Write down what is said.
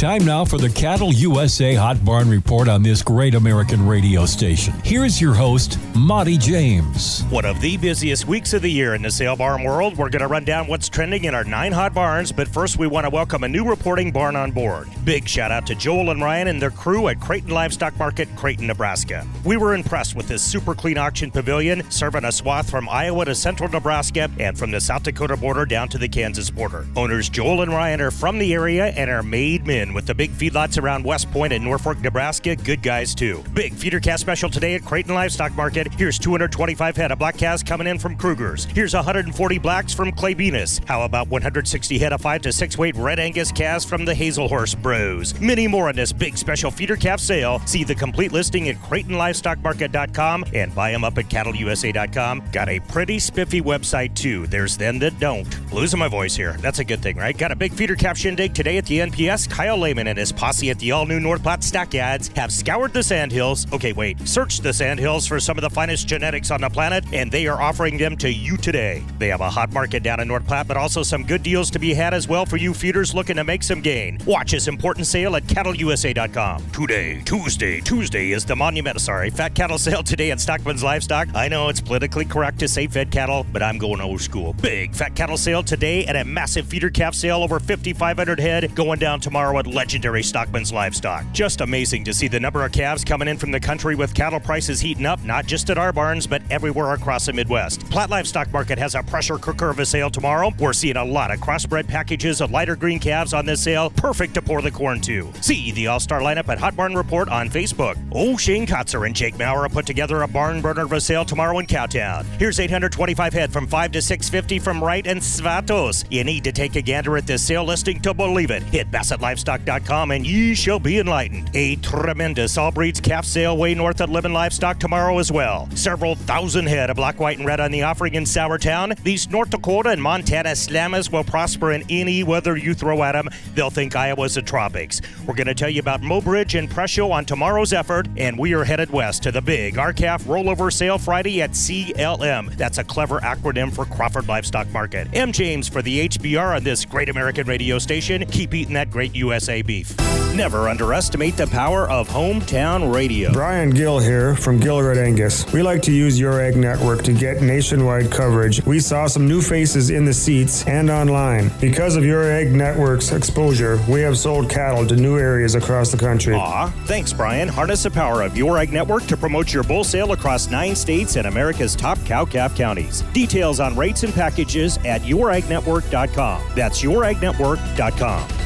Time now for the Cattle USA Hot Barn Report on this great American radio station. Here's your host, Monty James. One of the busiest weeks of the year in the sale barn world. We're going to run down what's trending in our nine hot barns, but first we want to welcome a new reporting barn on board. Big shout out to Joel and Ryan and their crew at Creighton Livestock Market, Creighton, Nebraska. We were impressed with this super clean auction pavilion, serving a swath from Iowa to central Nebraska and from the South Dakota border down to the Kansas border. Owners Joel and Ryan are from the area and are made men with the big feedlots around West Point and Norfolk, Nebraska. Good guys, too. Big feeder calf special today at Creighton Livestock Market. Here's 225 head of black calves coming in from Kruger's. Here's 140 blacks from Clay Venus. How about 160 head of 5 to 6 weight red Angus calves from the Hazel Horse Bros? Many more on this big special feeder calf sale. See the complete listing at CreightonLivestockMarket.com and buy them up at CattleUSA.com. Got a pretty spiffy website, too. There's them that don't. Losing my voice here. That's a good thing, right? Got a big feeder calf shindig today at the NPS. Kyle Lehman and his posse at the all new North Platte Stockyards have scoured the sandhills. Okay, wait, searched the sandhills for some of the finest genetics on the planet, and they are offering them to you today. They have a hot market down in North Platte, but also some good deals to be had as well for you feeders looking to make some gain. Watch this important sale at CattleUSA.com. Today, Tuesday, Tuesday is the monumental, sorry, fat cattle sale today at Stockman's Livestock. I know it's politically correct to say fed cattle, but I'm going old school. Big fat cattle sale today and a massive feeder calf sale over 5,500 head going down tomorrow at legendary Stockman's Livestock. Just amazing to see the number of calves coming in from the country with cattle prices heating up, not just at our barns, but everywhere across the Midwest. Platte Livestock Market has a pressure cooker of a sale tomorrow. We're seeing a lot of crossbred packages of lighter green calves on this sale, perfect to pour the corn to. See the All Star lineup at Hot Barn Report on Facebook. Oh, Shane Kotzer and Jake Maurer put together a barn burner of a sale tomorrow in Cowtown. Here's 825 head from 5 to 650 from Wright and Svatos. You need to take a gander at this sale listing to believe it. Hit BassettLivestock.com and ye shall be enlightened. A tremendous all breeds calf sale way north at Lemmon Livestock tomorrow as well. Several thousand head of black, white, and red on the offering in Sourtown. These North Dakota and Montana slammers will prosper in any weather you throw at them. They'll think Iowa's the tropics. We're going to tell you about Mobridge and Presho on tomorrow's effort, and we are headed west to the big RCAF rollover sale Friday at CLM. That's a clever acronym for Crawford Livestock Market. M. James for the HBR on this great American radio station. Keep eating that great USA beef. Never underestimate the power of hometown radio. Brian Gill here from Gill Red Angus. We like to use your Ag Network to get nationwide coverage. We saw some new faces in the seats and online. Because of your Ag Network's exposure, we have sold cattle to new areas across the country. Aw, thanks, Brian. Harness the power of Your Ag Network to promote your bull sale across nine states and America's top cow calf counties. Details on rates and packages at YourAgNetwork.com. That's YourAgNetwork.com.